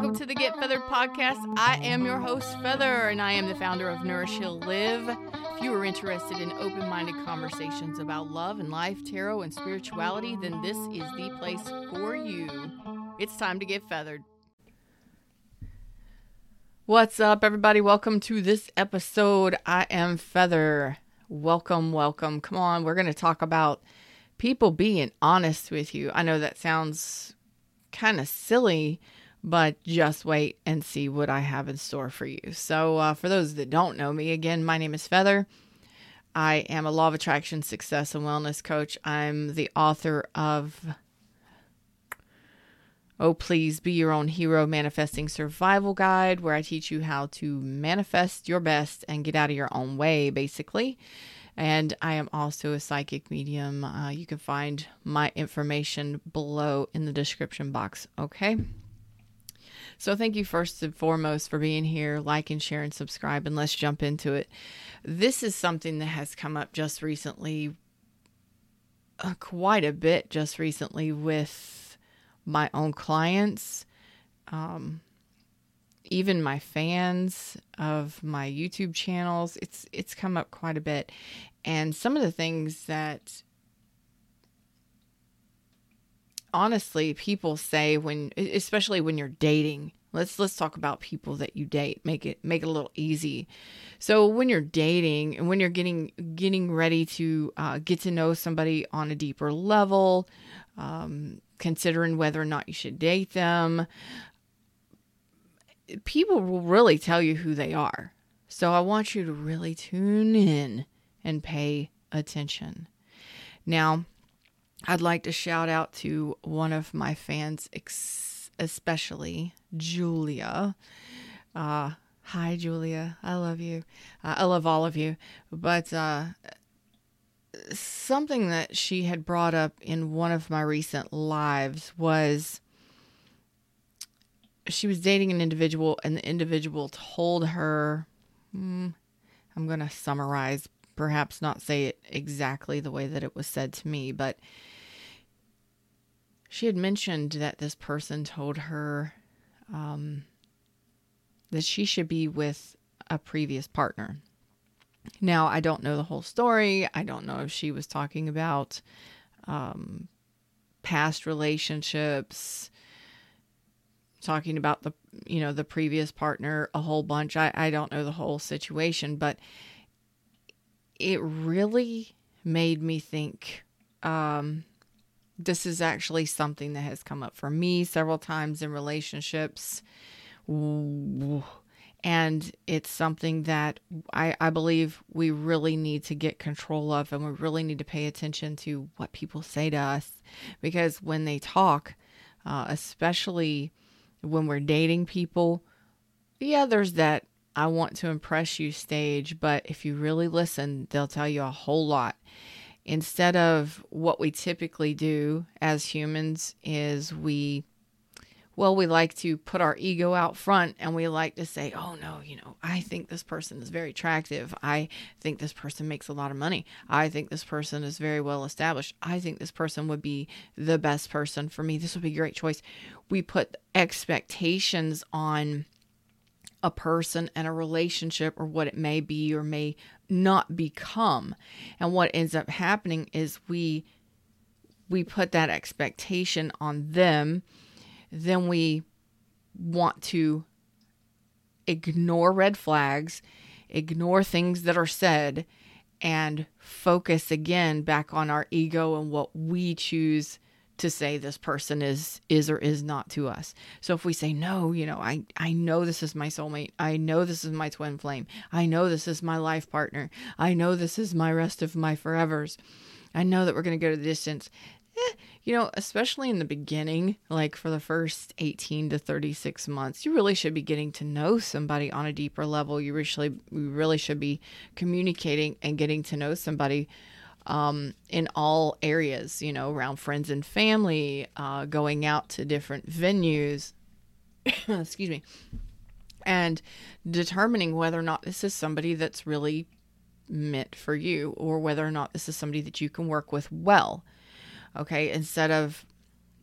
welcome to the Get Feathered podcast. I am your host, Feather, and I am the founder of Nourish Heal Live. If you are interested in open minded conversations about love and life, tarot, and spirituality, then this is the place for you. It's time to get feathered. What's up, everybody? Welcome to this episode. I am Feather. Welcome, welcome. Come on, we're going to talk about people being honest with you. I know that sounds kind of silly, but just wait and see what I have in store for you. So, uh, for those that don't know me, again, my name is Feather. I am a law of attraction success and wellness coach. I'm the author of Oh, please be your own hero manifesting survival guide, where I teach you how to manifest your best and get out of your own way, basically. And I am also a psychic medium. Uh, you can find my information below in the description box. Okay. So, thank you first and foremost for being here. Like and share and subscribe, and let's jump into it. This is something that has come up just recently, uh, quite a bit just recently with my own clients, um, even my fans of my YouTube channels. It's it's come up quite a bit, and some of the things that honestly people say when especially when you're dating let's let's talk about people that you date. Make it make it a little easy. So when you're dating and when you're getting getting ready to uh, get to know somebody on a deeper level um, considering whether or not you should date them people will really tell you who they are. So i want you to really tune in and pay attention. Now I'd like to shout out to one of my fans, ex- especially Julia. Uh, hi, Julia. I love you. Uh, I love all of you. But uh, something that she had brought up in one of my recent lives was she was dating an individual, and the individual told her, mm, I'm going to summarize, perhaps not say it exactly the way that it was said to me, but she had mentioned that this person told her um, that she should be with a previous partner. Now, I don't know the whole story. I don't know if she was talking about um, past relationships, talking about the you know the previous partner a whole bunch. I I don't know the whole situation, but it really made me think. Um, this is actually something that has come up for me several times in relationships. And it's something that I, I believe we really need to get control of, and we really need to pay attention to what people say to us. Because when they talk, uh, especially when we're dating people, yeah, there's that I want to impress you stage, but if you really listen, they'll tell you a whole lot instead of what we typically do as humans is we well we like to put our ego out front and we like to say oh no you know i think this person is very attractive. I think this person makes a lot of money. I think this person is very well established. I think this person would be the best person for me. This would be a great choice. We put expectations on a person and a relationship or what it may be or may not become. And what ends up happening is we we put that expectation on them, then we want to ignore red flags, ignore things that are said and focus again back on our ego and what we choose to say this person is is or is not to us. So if we say no, you know, I I know this is my soulmate. I know this is my twin flame. I know this is my life partner. I know this is my rest of my forevers. I know that we're going to go to the distance. Eh, you know, especially in the beginning, like for the first 18 to 36 months, you really should be getting to know somebody on a deeper level. You really, we really should be communicating and getting to know somebody um, in all areas, you know, around friends and family, uh, going out to different venues, excuse me, and determining whether or not this is somebody that's really meant for you or whether or not this is somebody that you can work with well. Okay, instead of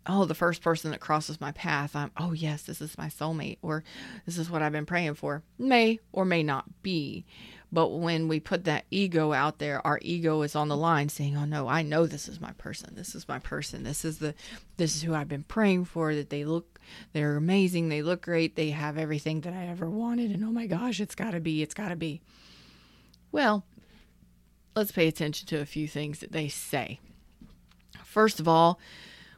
oh, the first person that crosses my path, I'm, oh, yes, this is my soulmate, or this is what I've been praying for. May or may not be. But when we put that ego out there, our ego is on the line saying, "Oh no, I know this is my person. This is my person. This is the this is who I've been praying for that they look they're amazing. They look great. They have everything that I ever wanted and oh my gosh, it's got to be. It's got to be." Well, let's pay attention to a few things that they say. First of all,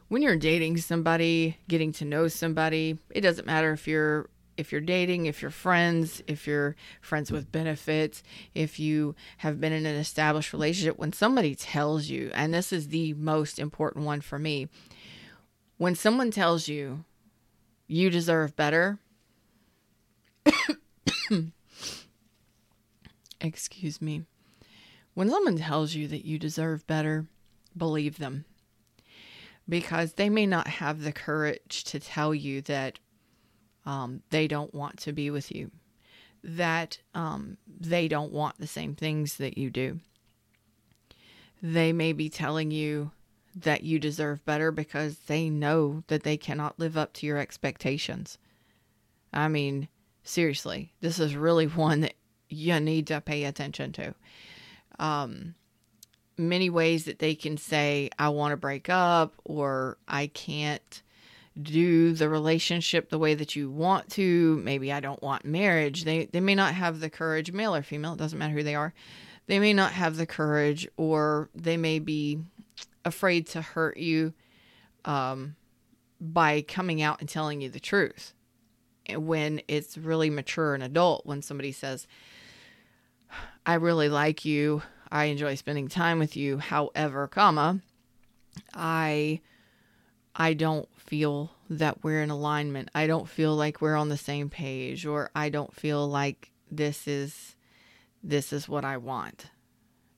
when you're dating somebody, getting to know somebody, it doesn't matter if you're if you're dating, if you're friends, if you're friends with benefits, if you have been in an established relationship, when somebody tells you, and this is the most important one for me, when someone tells you you deserve better, excuse me, when someone tells you that you deserve better, believe them. Because they may not have the courage to tell you that um, they don't want to be with you, that um, they don't want the same things that you do. They may be telling you that you deserve better because they know that they cannot live up to your expectations. I mean, seriously, this is really one that you need to pay attention to. Um, many ways that they can say, I want to break up, or I can't do the relationship the way that you want to. Maybe I don't want marriage. They they may not have the courage, male or female, it doesn't matter who they are. They may not have the courage or they may be afraid to hurt you um, by coming out and telling you the truth. When it's really mature and adult, when somebody says, I really like you, I enjoy spending time with you, however, comma, I I don't feel that we're in alignment. I don't feel like we're on the same page or I don't feel like this is this is what I want.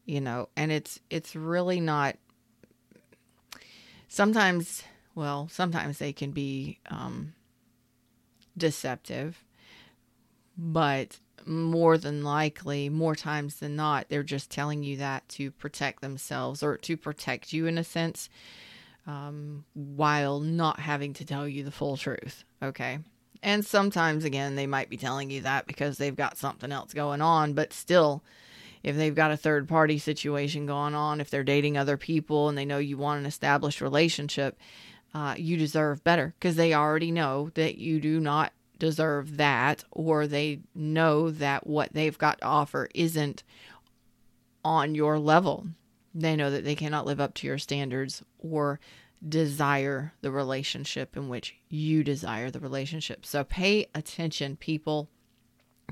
You know, and it's it's really not sometimes well, sometimes they can be um deceptive, but more than likely, more times than not, they're just telling you that to protect themselves or to protect you in a sense um, while not having to tell you the full truth. Okay. And sometimes, again, they might be telling you that because they've got something else going on, but still, if they've got a third party situation going on, if they're dating other people and they know you want an established relationship, uh, you deserve better because they already know that you do not deserve that, or they know that what they've got to offer isn't on your level. They know that they cannot live up to your standards or desire the relationship in which you desire the relationship. So pay attention, people.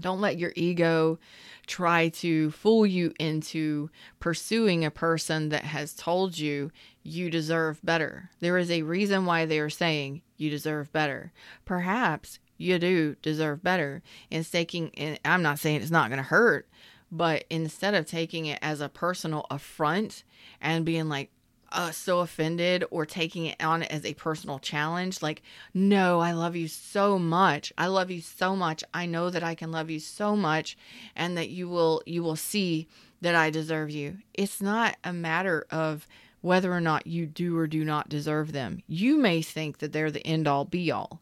Don't let your ego try to fool you into pursuing a person that has told you you deserve better. There is a reason why they are saying you deserve better. Perhaps you do deserve better. And taking, and I'm not saying it's not going to hurt, but instead of taking it as a personal affront and being like, uh, so offended or taking it on as a personal challenge. Like, no, I love you so much. I love you so much. I know that I can love you so much, and that you will you will see that I deserve you. It's not a matter of whether or not you do or do not deserve them. You may think that they're the end all be all.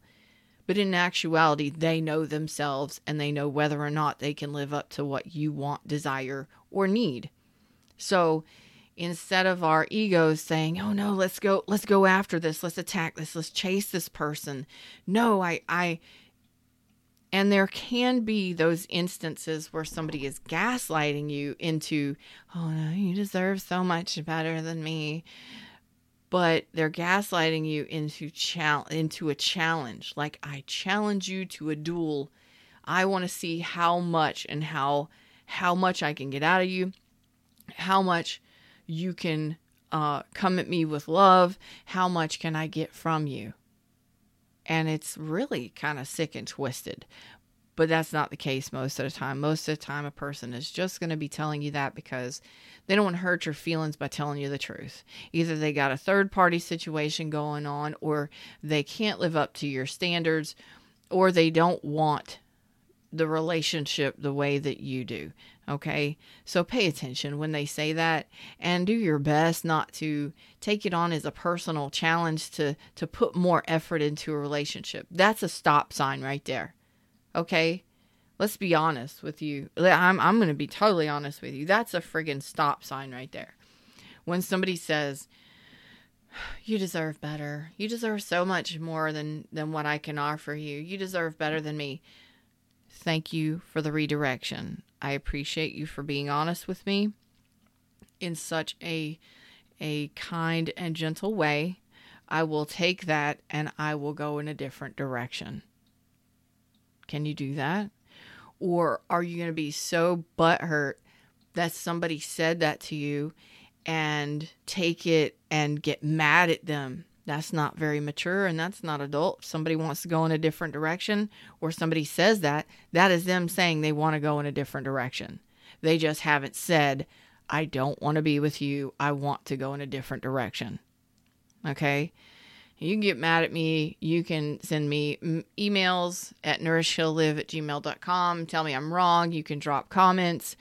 But in actuality, they know themselves and they know whether or not they can live up to what you want, desire, or need. So instead of our egos saying, "Oh no, let's go let's go after this. Let's attack this. Let's chase this person." No, I I and there can be those instances where somebody is gaslighting you into, "Oh no, you deserve so much better than me." But they're gaslighting you into chal- into a challenge. Like I challenge you to a duel. I want to see how much and how how much I can get out of you, how much you can uh, come at me with love, how much can I get from you? And it's really kind of sick and twisted. But that's not the case most of the time. Most of the time, a person is just going to be telling you that because they don't want to hurt your feelings by telling you the truth. Either they got a third party situation going on, or they can't live up to your standards, or they don't want the relationship the way that you do. Okay. So pay attention when they say that and do your best not to take it on as a personal challenge to, to put more effort into a relationship. That's a stop sign right there. Okay. Let's be honest with you. I'm, I'm going to be totally honest with you. That's a friggin' stop sign right there. When somebody says, you deserve better. You deserve so much more than than what I can offer you. You deserve better than me. Thank you for the redirection. I appreciate you for being honest with me in such a a kind and gentle way. I will take that and I will go in a different direction. Can you do that? Or are you going to be so butthurt that somebody said that to you and take it and get mad at them. That's not very mature and that's not adult. If somebody wants to go in a different direction or somebody says that, that is them saying they want to go in a different direction. They just haven't said, I don't want to be with you. I want to go in a different direction. Okay? You can get mad at me. You can send me emails at nourishheallive at gmail.com. Tell me I'm wrong. You can drop comments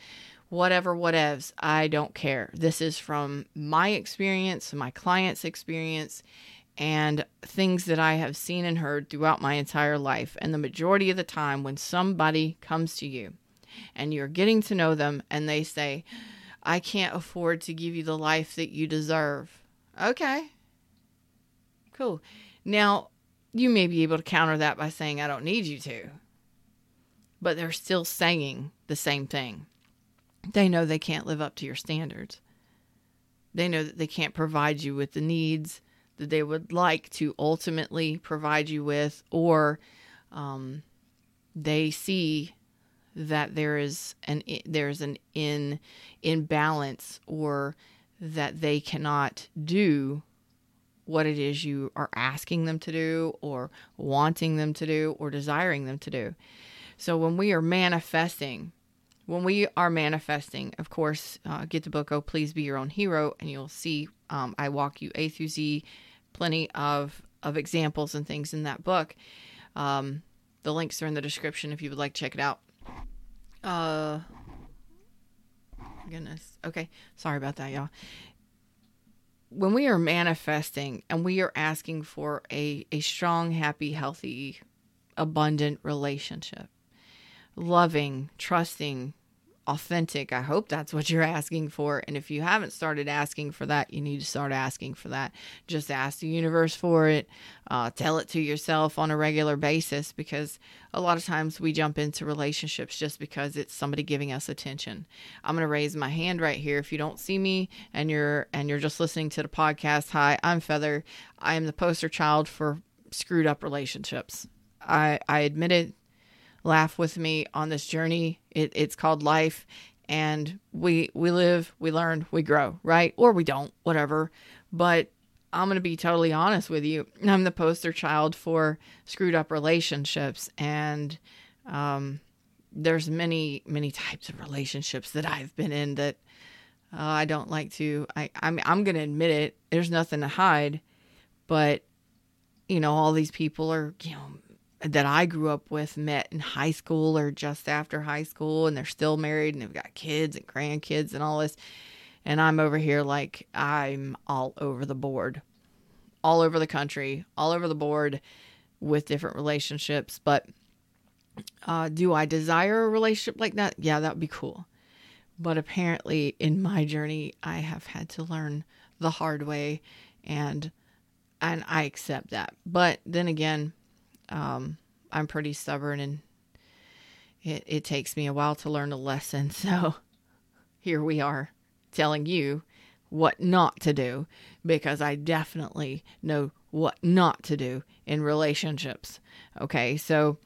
whatever, whatevs. I don't care. This is from my experience, my client's experience, and things that I have seen and heard throughout my entire life. And the majority of the time, when somebody comes to you and you're getting to know them and they say, I can't afford to give you the life that you deserve. Okay. Cool. Now, you may be able to counter that by saying, I don't need you to. But they're still saying the same thing. They know they can't live up to your standards. They know that they can't provide you with the needs that they would like to ultimately provide you with, or um, they see that there is an there's an in imbalance, or that they cannot do what it is you are asking them to do, or wanting them to do, or desiring them to do. So when we are manifesting when we are manifesting, of course, uh, get the book, Oh, Please Be Your Own Hero, and you'll see um, I walk you A through Z, plenty of, of examples and things in that book. Um, the links are in the description if you would like to check it out. Uh, goodness. Okay. Sorry about that, y'all. When we are manifesting and we are asking for a, a strong, happy, healthy, abundant relationship, loving, trusting, authentic. I hope that's what you're asking for. And if you haven't started asking for that, you need to start asking for that. Just ask the universe for it. Uh, tell it to yourself on a regular basis because a lot of times we jump into relationships just because it's somebody giving us attention. I'm going to raise my hand right here. If you don't see me and you're and you're just listening to the podcast, hi, I'm Feather. I am the poster child for screwed up relationships. I I admit it laugh with me on this journey. It, it's called life, and we we live, we learn, we grow, right? Or we don't, whatever. But I'm going to be totally honest with you. I'm the poster child for screwed up relationships, and um, there's many many types of relationships that I've been in that uh, I don't like to. I I'm I'm going to admit it. There's nothing to hide, but you know all these people are you know that I grew up with met in high school or just after high school and they're still married and they've got kids and grandkids and all this. And I'm over here like I'm all over the board, all over the country, all over the board with different relationships. But uh, do I desire a relationship like that? Yeah, that would be cool. But apparently, in my journey, I have had to learn the hard way, and and I accept that. But then again, um, I'm pretty stubborn and it, it takes me a while to learn a lesson. So here we are telling you what not to do because I definitely know what not to do in relationships. Okay, so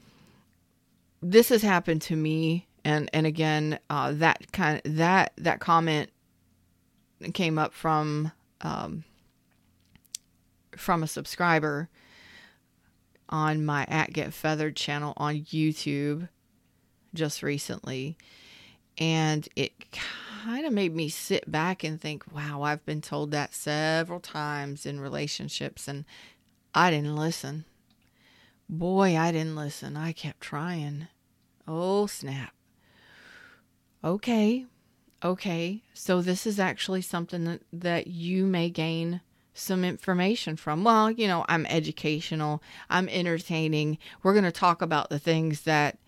this has happened to me, and and again, uh, that kind of, that that comment came up from um, from a subscriber on my at Get Feathered channel on YouTube just recently. And it kind of made me sit back and think, wow, I've been told that several times in relationships and I didn't listen. Boy, I didn't listen. I kept trying. Oh, snap. Okay. Okay. So this is actually something that, that you may gain some information from. Well, you know, I'm educational, I'm entertaining. We're going to talk about the things that,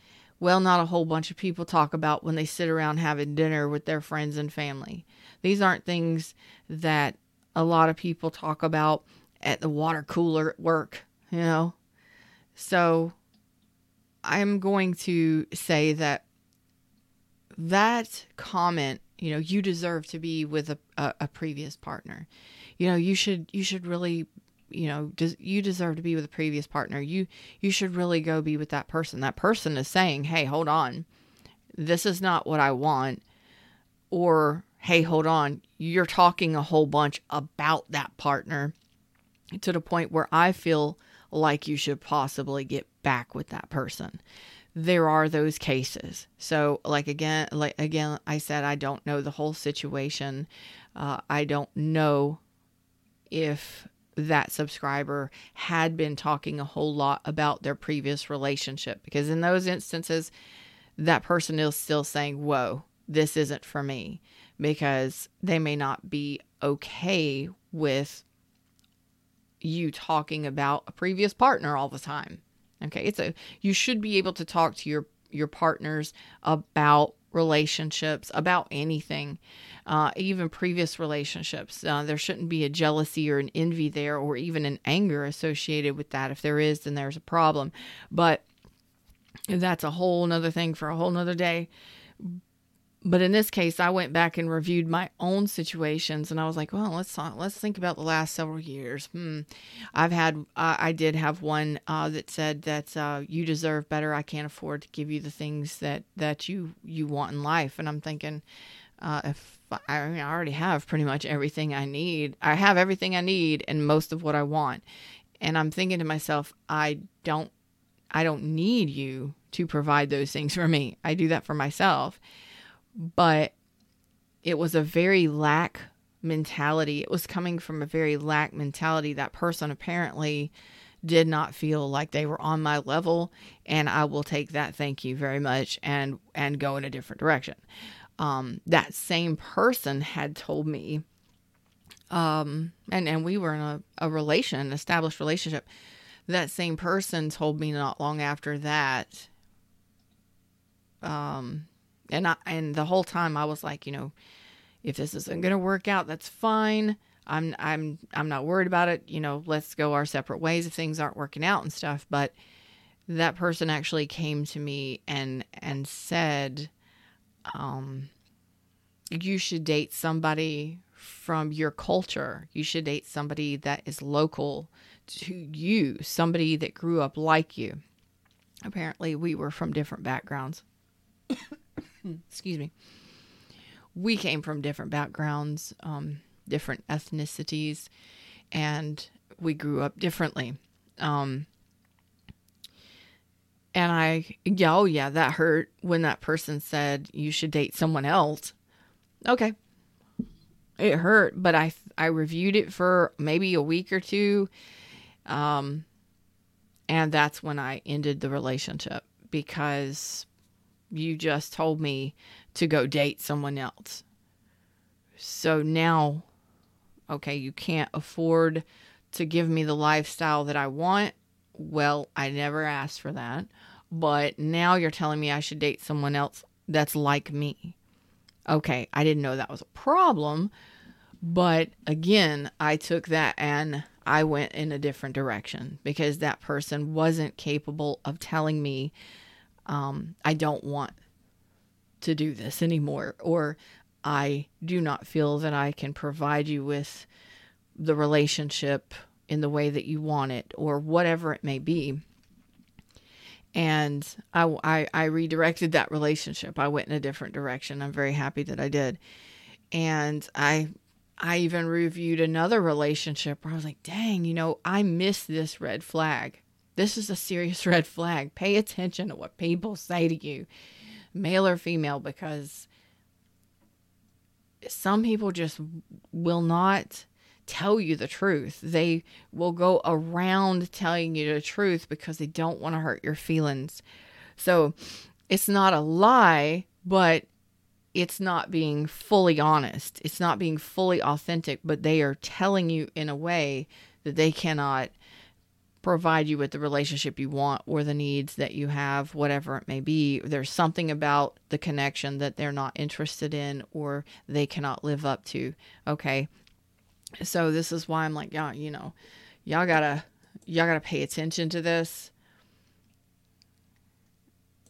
well, not a whole bunch of people talk about when they sit around having dinner with their friends and family. These aren't things that a lot of people talk about at the water cooler at work, you know? So I'm going to say that that comment, you know, you deserve to be with a, a, a previous partner. You know, you should you should really you know des- you deserve to be with a previous partner. You you should really go be with that person. That person is saying hey hold on. This is not what i want. Or hey hold on. You're talking a whole bunch about that partner to the point where i feel like you should possibly get back with that person. There are those cases. So like again like again i said i don't know the whole situation. Uh, i don't know if that subscriber had been talking a whole lot about their previous relationship because in those instances that person is still saying whoa this isn't for me because they may not be okay with you talking about a previous partner all the time. Okay it's a you should be able to talk to your your partners about relationships about anything uh, even previous relationships. Uh, there shouldn't be a jealousy or an envy there, or even an anger associated with that. If there is, then there's a problem. But that's a whole nother thing for a whole nother day. But in this case, I went back and reviewed my own situations, and I was like, "Well, let's talk, let's think about the last several years." Hmm. I've had, I did have one uh, that said that uh, you deserve better. I can't afford to give you the things that that you you want in life, and I'm thinking, uh, if I, mean, I already have pretty much everything I need, I have everything I need and most of what I want. And I'm thinking to myself, I don't, I don't need you to provide those things for me. I do that for myself. But it was a very lack mentality. It was coming from a very lack mentality. That person apparently did not feel like they were on my level and I will take that thank you very much and and go in a different direction um, that same person had told me, um, and, and we were in a, a relation, an established relationship. That same person told me not long after that, um, and I, and the whole time I was like, you know, if this isn't going to work out, that's fine. I'm, I'm, I'm not worried about it. You know, let's go our separate ways if things aren't working out and stuff. But that person actually came to me and, and said, um, you should date somebody from your culture. You should date somebody that is local to you, somebody that grew up like you. Apparently, we were from different backgrounds. Excuse me. We came from different backgrounds, um, different ethnicities, and we grew up differently. Um, and I, yeah, oh yeah, that hurt when that person said you should date someone else. Okay. It hurt, but I I reviewed it for maybe a week or two. Um and that's when I ended the relationship because you just told me to go date someone else. So now okay, you can't afford to give me the lifestyle that I want. Well, I never asked for that. But now you're telling me I should date someone else that's like me. Okay, I didn't know that was a problem. But again, I took that and I went in a different direction because that person wasn't capable of telling me, um, I don't want to do this anymore, or I do not feel that I can provide you with the relationship in the way that you want it, or whatever it may be and I, I, I redirected that relationship. I went in a different direction. I'm very happy that I did, and I I even reviewed another relationship where I was like, dang, you know, I missed this red flag. This is a serious red flag. Pay attention to what people say to you, male or female, because some people just will not tell you the truth. They will go around telling you the truth because they don't want to hurt your feelings. So, it's not a lie, but it's not being fully honest. It's not being fully authentic, but they are telling you in a way that they cannot provide you with the relationship you want or the needs that you have, whatever it may be. There's something about the connection that they're not interested in or they cannot live up to. Okay. So this is why I'm like, yeah, you know, y'all gotta y'all gotta pay attention to this.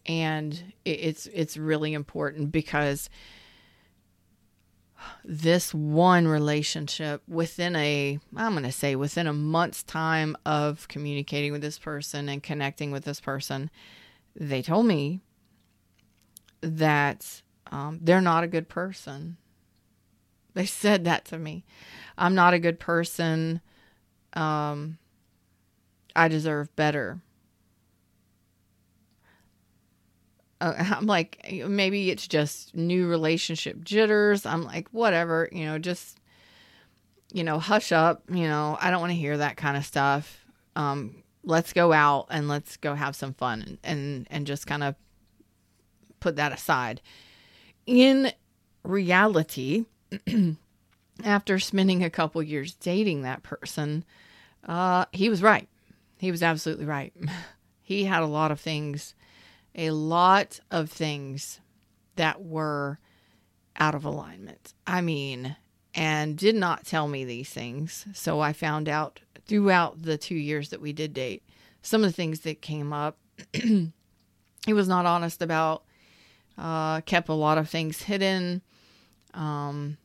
And it's it's really important because this one relationship within a i'm going to say within a month's time of communicating with this person and connecting with this person they told me that um, they're not a good person. They said that to me. I'm not a good person. Um, i deserve better uh, I'm like, maybe it's just new relationship jitters. I'm like, whatever, you know, just, you know, hush up. You know, I don't want to hear that kind of stuff. Um, let's go out and let's go have some fun and, and, and just kind of put that aside. In reality, after spending a couple years dating that person, uh, he was right. He was absolutely right. he had a lot of things a lot of things that were out of alignment. I mean, and did not tell me these things. So I found out throughout the two years that we did date some of the things that came up. he was not honest about, uh, kept a lot of things hidden. Um,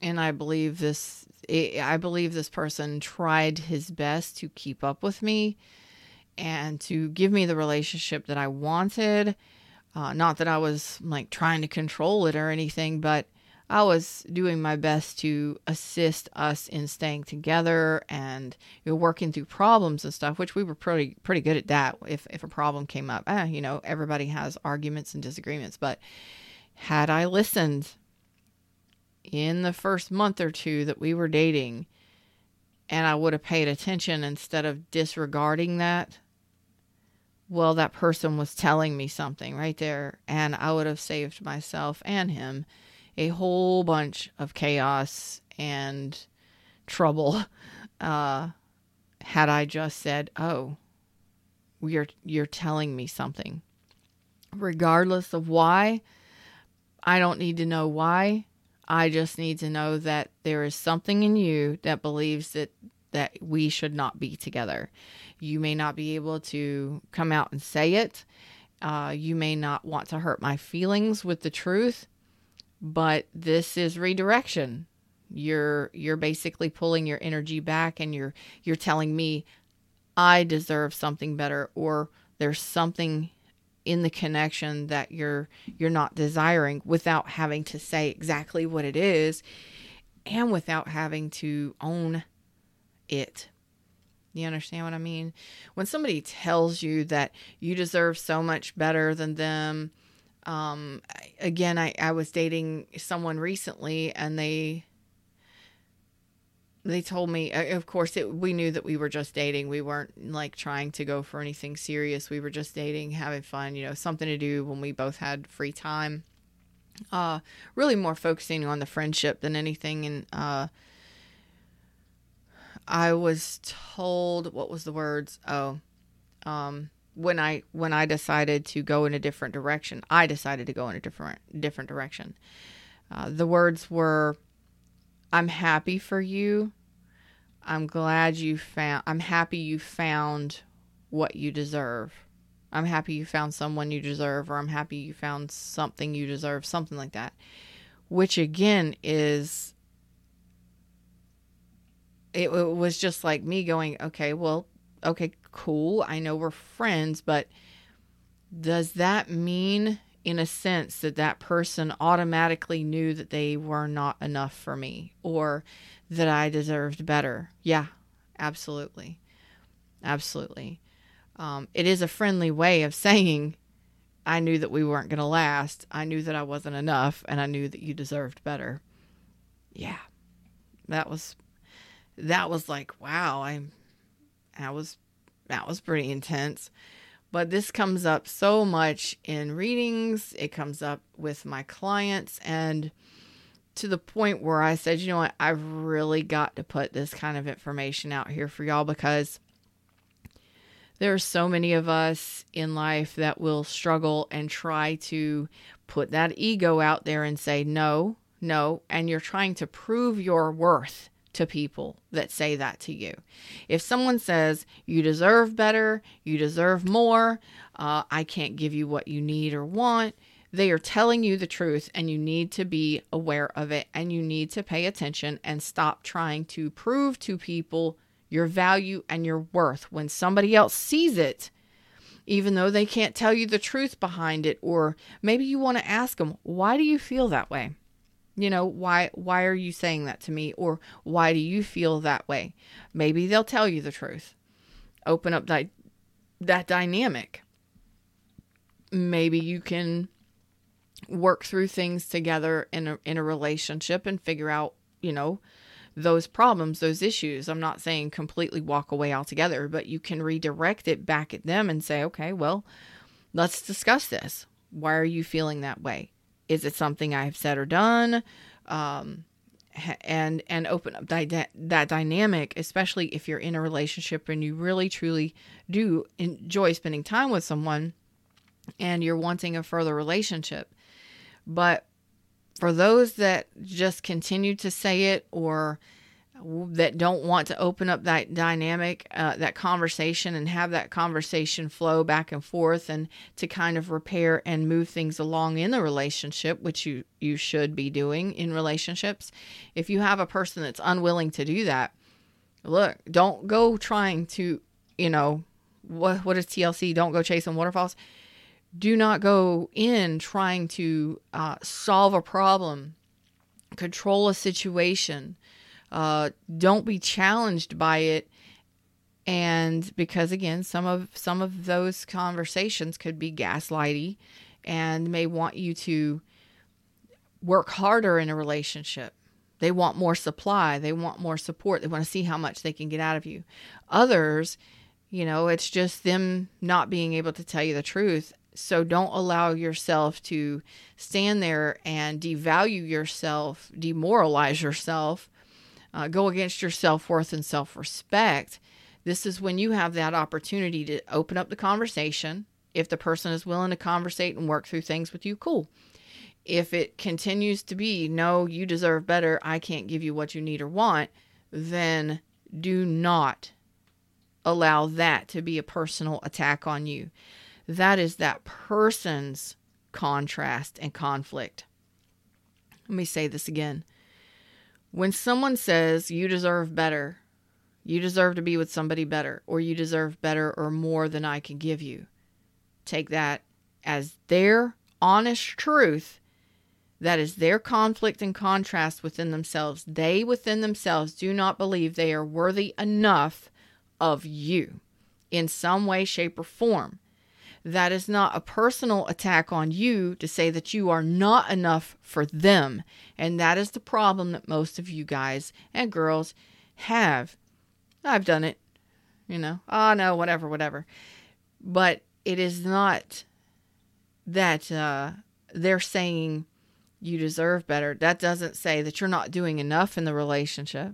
and I believe this, I believe this person tried his best to keep up with me and to give me the relationship that I wanted. Uh, not that I was like trying to control it or anything, but I was doing my best to assist us in staying together and you know, working through problems and stuff, which we were pretty pretty good at that. If if a problem came up, eh, you know, everybody has arguments and disagreements, but had I listened in the first month or two that we were dating, and I would have paid attention instead of disregarding that, well, that person was telling me something right there, and I would have saved myself and him a whole bunch of chaos and trouble uh, had I just said, "Oh, you're you're telling me something," regardless of why. I don't need to know why. I just need to know that there is something in you that believes that that we should not be together. You may not be able to come out and say it. Uh, you may not want to hurt my feelings with the truth, but this is redirection. You're you're basically pulling your energy back, and you're you're telling me I deserve something better, or there's something in the connection that you're you're not desiring without having to say exactly what it is and without having to own it you understand what I mean? When somebody tells you that you deserve so much better than them, um, again, I, I was dating someone recently and they they told me of course it, we knew that we were just dating. We weren't like trying to go for anything serious. We were just dating having fun you know something to do when we both had free time. Uh really more focusing on the friendship than anything. And uh I was told what was the words? Oh, um, when I when I decided to go in a different direction, I decided to go in a different different direction. Uh, the words were, "I'm happy for you. I'm glad you found. I'm happy you found what you deserve. I'm happy you found someone you deserve, or I'm happy you found something you deserve, something like that." Which again is it, it was just like me going, okay, well, okay, cool. I know we're friends, but does that mean, in a sense, that that person automatically knew that they were not enough for me or that I deserved better? Yeah, absolutely. Absolutely. Um, it is a friendly way of saying, I knew that we weren't going to last. I knew that I wasn't enough, and I knew that you deserved better. Yeah, that was that was like, wow, I that was that was pretty intense. But this comes up so much in readings, it comes up with my clients, and to the point where I said, you know what, I've really got to put this kind of information out here for y'all because there are so many of us in life that will struggle and try to put that ego out there and say, no, no. And you're trying to prove your worth to people that say that to you. If someone says, you deserve better, you deserve more, uh, I can't give you what you need or want, they are telling you the truth and you need to be aware of it and you need to pay attention and stop trying to prove to people your value and your worth when somebody else sees it even though they can't tell you the truth behind it or maybe you want to ask them why do you feel that way you know why why are you saying that to me or why do you feel that way maybe they'll tell you the truth open up that that dynamic maybe you can work through things together in a in a relationship and figure out you know those problems, those issues. I'm not saying completely walk away altogether, but you can redirect it back at them and say, okay, well, let's discuss this. Why are you feeling that way? Is it something I have said or done? Um, and and open up that, that dynamic, especially if you're in a relationship and you really truly do enjoy spending time with someone and you're wanting a further relationship. But for those that just continue to say it or that don't want to open up that dynamic, uh, that conversation, and have that conversation flow back and forth, and to kind of repair and move things along in the relationship, which you you should be doing in relationships. If you have a person that's unwilling to do that, look, don't go trying to, you know, what what is TLC? Don't go chasing waterfalls do not go in trying to uh, solve a problem, control a situation. Uh, don't be challenged by it. And because again, some of some of those conversations could be gaslighty, and may want you to work harder in a relationship. They want more supply. They want more support. They want to see how much they can get out of you. Others, you know, it's just them not being able to tell you the truth so don't allow yourself to stand there and devalue yourself, demoralize yourself, uh, go against your self worth and self respect. This is when you have that opportunity to open up the conversation. If the person is willing to conversate and work through things with you, cool. If it continues to be, no, you deserve better, I can't give you what you need or want, then do not allow that to be a personal attack on you. That is that person's contrast and conflict. Let me say this again. When someone says you deserve better, you deserve to be with somebody better, or you deserve better or more than I can give you, take that as their honest truth. That is their conflict and contrast within themselves. They within themselves do not believe they are worthy enough of you in some way, shape, or form. That is not a personal attack on you to say that you are not enough for them. And that is the problem that most of you guys and girls have. I've done it, you know, oh no, whatever, whatever. But it is not that uh, they're saying you deserve better. That doesn't say that you're not doing enough in the relationship.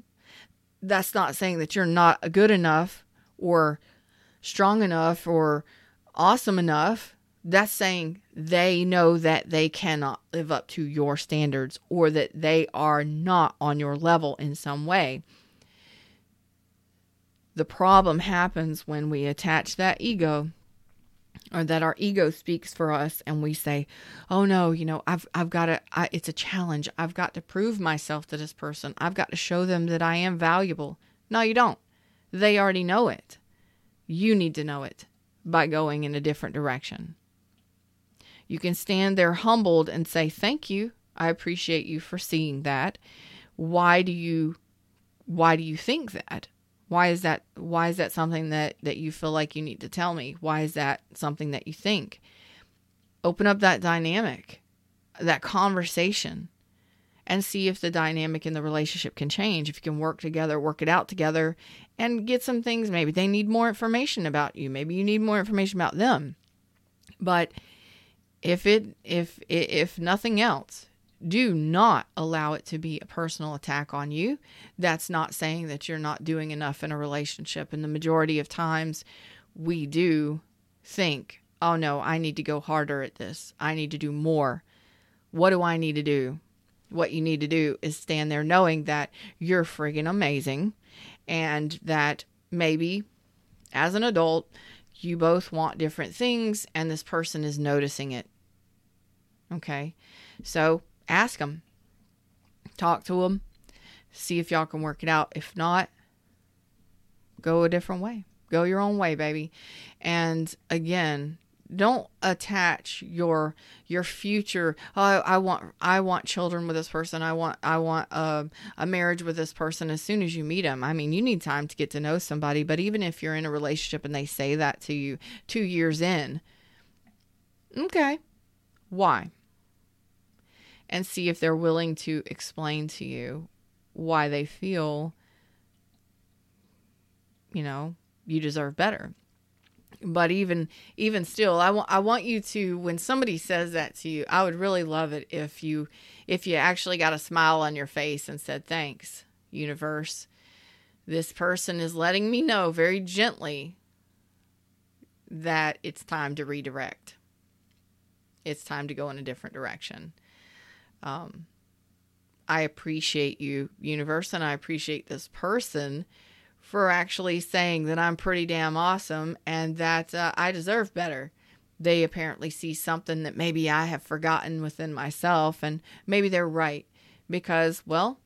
That's not saying that you're not good enough or strong enough or awesome enough, that's saying they know that they cannot live up to your standards or that they are not on your level in some way. The problem happens when we attach that ego or that our ego speaks for us and we say, "Oh no, you know, I've I've got to I, it's a challenge. I've got to prove myself to this person. I've got to show them that I am valuable." No, you don't. They already know it. You need to know it by going in a different direction. You can stand there humbled and say, Thank you. I appreciate you for seeing that. Why do you why do you think that? Why is that why is that something that, that you feel like you need to tell me? Why is that something that you think? Open up that dynamic, that conversation, and see if the dynamic in the relationship can change. If you can work together, work it out together, and get some things. Maybe they need more information about you. Maybe you need more information about them. But if it if if nothing else, do not allow it to be a personal attack on you. That's not saying that you're not doing enough in a relationship. And the majority of times, we do think, oh no, I need to go harder at this. I need to do more. What do I need to do? What you need to do is stand there knowing that you're friggin' amazing and that maybe as an adult, you both want different things and this person is noticing it. Okay. So ask them, talk to them, see if y'all can work it out. If not, go a different way. Go your own way, baby. And again, don't attach your your future oh, i want i want children with this person. I want i want a, a marriage with this person as soon as you meet them i mean you need time to get to know somebody but even if you're in a relationship and they say that to you two years in okay why? And see if they're willing to explain to you why they feel you know you deserve better but even even still i want i want you to when somebody says that to you i would really love it if you if you actually got a smile on your face and said thanks universe. This person is letting me know very gently that it's time to redirect. It's time to go in a different direction. Um i appreciate you universe and i appreciate this person for actually saying that I'm pretty damn awesome and that uh, I deserve better. They apparently see something that maybe I have forgotten within myself, and maybe they're right because, well,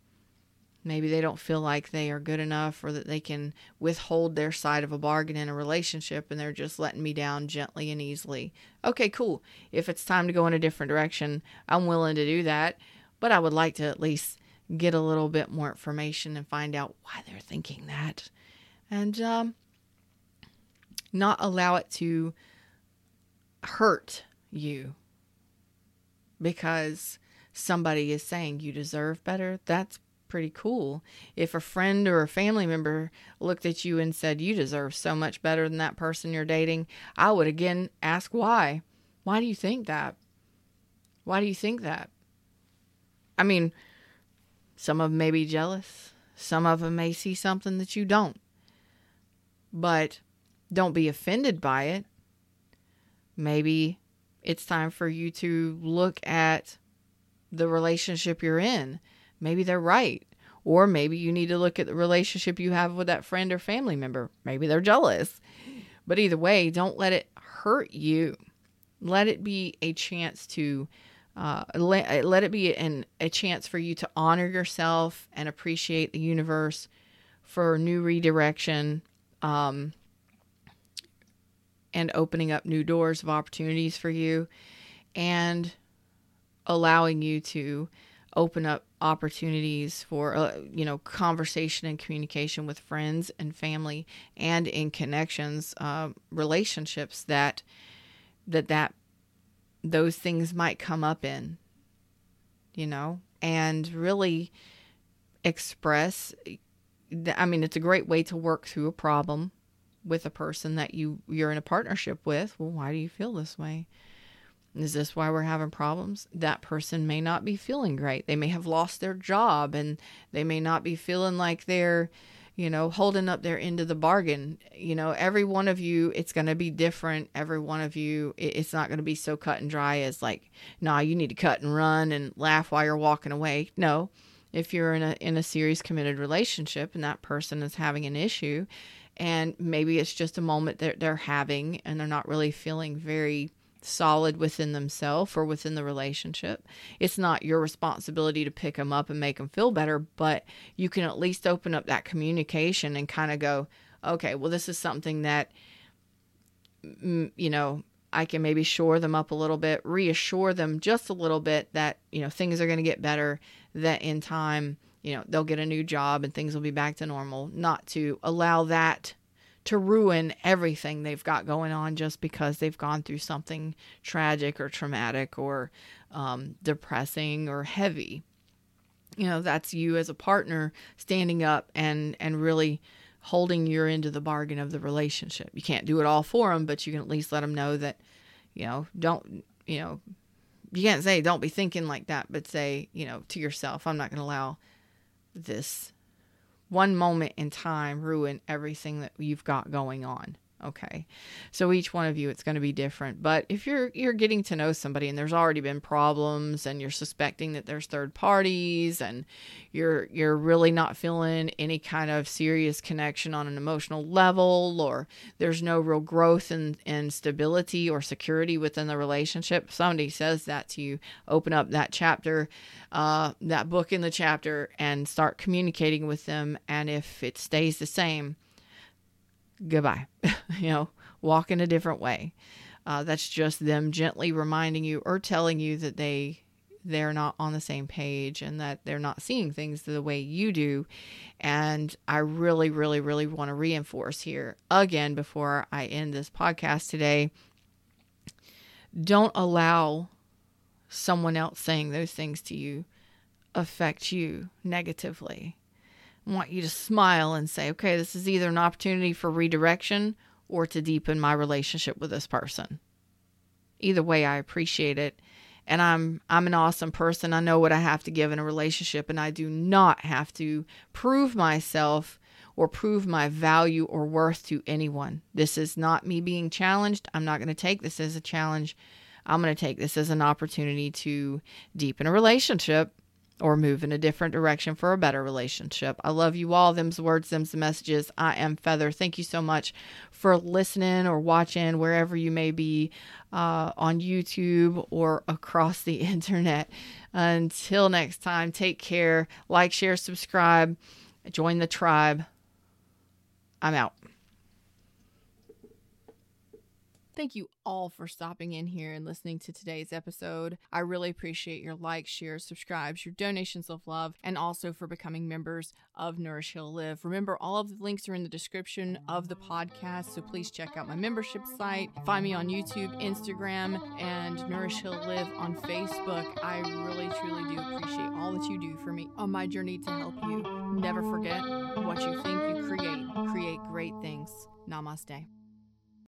maybe they don't feel like they are good enough or that they can withhold their side of a bargain in a relationship and they're just letting me down gently and easily. Okay, cool. If it's time to go in a different direction, I'm willing to do that, but I would like to at least get a little bit more information and find out why they're thinking that. And um, not allow it to hurt you because somebody is saying you deserve better. That's pretty cool. If a friend or a family member looked at you and said, You deserve so much better than that person you're dating, I would again ask why. Why do you think that? Why do you think that? I mean, some of them may be jealous. Some of them may see something that you don't. But don't be offended by it. Maybe it's time for you to look at the relationship you're in. Maybe they're right. Or maybe you need to look at the relationship you have with that friend or family member. Maybe they're jealous. But either way, don't let it hurt you. Let it be a chance to uh, let, let it be an, a chance for you to honor yourself and appreciate the universe for new redirection um, and opening up new doors of opportunities for you and allowing you to open up opportunities for uh, you know conversation and communication with friends and family and in connections uh, relationships that that that those things might come up in, you know, and really express. I mean, it's a great way to work through a problem with a person that you you're in a partnership with. Well, why do you feel this way? Is this why we're having problems? That person may not be feeling great. They may have lost their job and they may not be feeling like they're you know, holding up their end of the bargain. You know, every one of you, it's going to be different. Every one of you, it's not going to be so cut and dry as like, nah, you need to cut and run and laugh while you're walking away. No, if you're in a in a serious committed relationship and that person is having an issue, and maybe it's just a moment that they're having and they're not really feeling very solid within themselves or within the relationship. It's not your responsibility to pick them up and make them feel better, but you can at least open up that communication and kind of go, okay, well, this is something that, you know, I can maybe shore them up a little bit, reassure them just a little bit that, you know, things are going to get better, that in time, you know, they'll get a new job and things will be back to normal, not to allow that to ruin everything they've got going on just because they've gone through something tragic or traumatic or um, depressing or heavy. you know that's you as a partner standing up and and really holding your end of the bargain of the relationship you can't do it all for them but you can at least let them know that you know don't you know you can't say don't be thinking like that but say you know to yourself i'm not going to allow this one moment in time ruin everything that you've got going on Okay. So each one of you it's going to be different. But if you're you're getting to know somebody and there's already been problems and you're suspecting that there's third parties and you're you're really not feeling any kind of serious connection on an emotional level or there's no real growth and in stability or security within the relationship, somebody says that to you, open up that chapter, uh, that book in the chapter and start communicating with them and if it stays the same, goodbye. you know, walk in a different way. Uh, that's just them gently reminding you or telling you that they they're not on the same page and that they're not seeing things the way you do. And I really, really, really want to reinforce here again before I end this podcast today. Don't allow someone else saying those things to you affect you negatively want you to smile and say, okay, this is either an opportunity for redirection or to deepen my relationship with this person. Either way, I appreciate it. And I'm I'm an awesome person. I know what I have to give in a relationship and I do not have to prove myself or prove my value or worth to anyone. This is not me being challenged. I'm not going to take this as a challenge. I'm going to take this as an opportunity to deepen a relationship or move in a different direction for a better relationship. I love you all. Them's the words, them's the messages. I am Feather. Thank you so much for listening or watching wherever you may be uh, on YouTube or across the internet. Until next time, take care. Like, share, subscribe, join the tribe. I'm out. Thank you all for stopping in here and listening to today's episode. I really appreciate your likes, shares, subscribes, your donations of love, and also for becoming members of Nourish Heal Live. Remember, all of the links are in the description of the podcast, so please check out my membership site. Find me on YouTube, Instagram, and Nourish Heal Live on Facebook. I really, truly do appreciate all that you do for me on my journey to help you. Never forget what you think you create, create great things. Namaste.